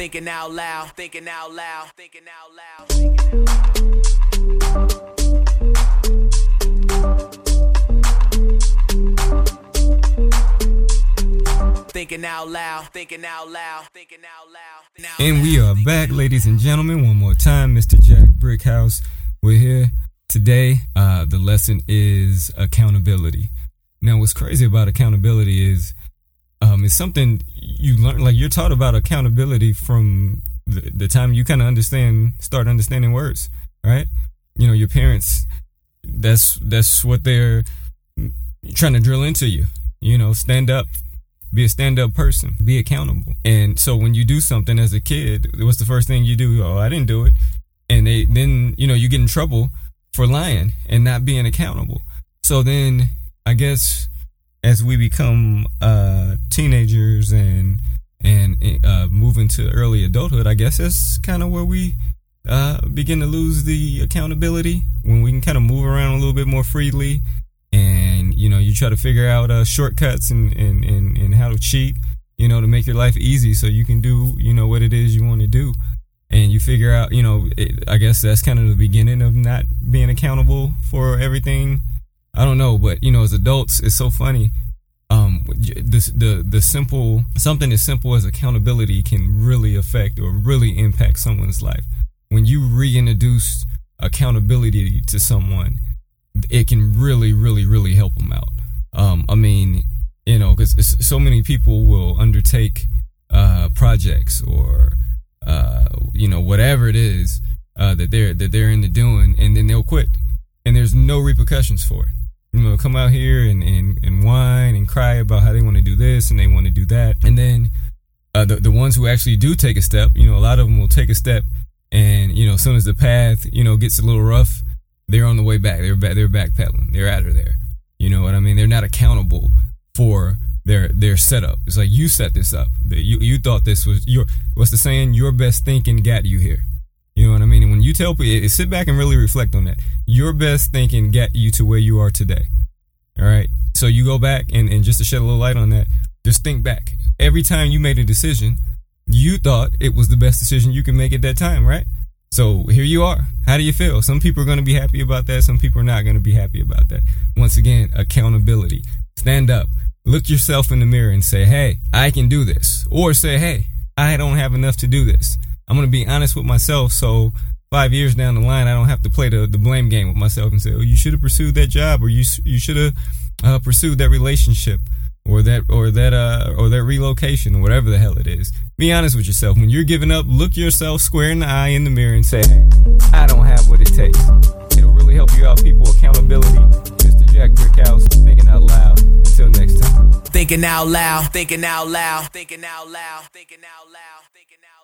thinking out loud, thinking out loud, thinking out loud. Thinking out loud. Thinking out loud, thinking out loud, thinking out loud. And we are back, ladies and gentlemen, one more time. Mr. Jack Brickhouse. We're here today. Uh, the lesson is accountability. Now, what's crazy about accountability is um, it's something you learn, like you're taught about accountability from the, the time you kind of understand, start understanding words, right? You know, your parents, that's, that's what they're trying to drill into you. You know, stand up, be a stand up person, be accountable. And so when you do something as a kid, what's the first thing you do? Oh, I didn't do it. And they then, you know, you get in trouble for lying and not being accountable. So then I guess as we become uh, teenagers and and uh, move into early adulthood, I guess that's kind of where we uh, begin to lose the accountability when we can kind of move around a little bit more freely. And you know you try to figure out uh, shortcuts and, and, and, and how to cheat you know to make your life easy so you can do you know what it is you want to do. And you figure out you know it, i guess that's kind of the beginning of not being accountable for everything. I don't know but you know as adults it's so funny um the the the simple something as simple as accountability can really affect or really impact someone's life when you reintroduce accountability to someone it can really, really, really help them out. Um, I mean, you know, because so many people will undertake uh, projects or uh, you know whatever it is uh, that they're that they're into doing, and then they'll quit, and there's no repercussions for it. You know, come out here and, and, and whine and cry about how they want to do this and they want to do that, and then uh, the the ones who actually do take a step, you know, a lot of them will take a step, and you know, as soon as the path you know gets a little rough they're on the way back. They're back. They're backpedaling. They're out of there. You know what I mean? They're not accountable for their their setup. It's like you set this up. You you thought this was your what's the saying? Your best thinking got you here. You know what I mean? And when you tell people, sit back and really reflect on that. Your best thinking got you to where you are today. All right. So you go back and, and just to shed a little light on that, just think back. Every time you made a decision, you thought it was the best decision you can make at that time, right? So here you are. How do you feel? Some people are going to be happy about that. Some people are not going to be happy about that. Once again, accountability. Stand up. Look yourself in the mirror and say, hey, I can do this. Or say, hey, I don't have enough to do this. I'm going to be honest with myself. So five years down the line, I don't have to play the, the blame game with myself and say, oh, you should have pursued that job or you, you should have uh, pursued that relationship or that or that uh or that relocation or whatever the hell it is. Be honest with yourself. When you're giving up, look yourself square in the eye in the mirror and say, "Hey, I don't have what it takes." It'll really help you out, people. Accountability. Mr. Jack Brickhouse, thinking out loud. Until next time. Thinking out loud, thinking out loud, thinking out loud, thinking out loud, thinking out loud.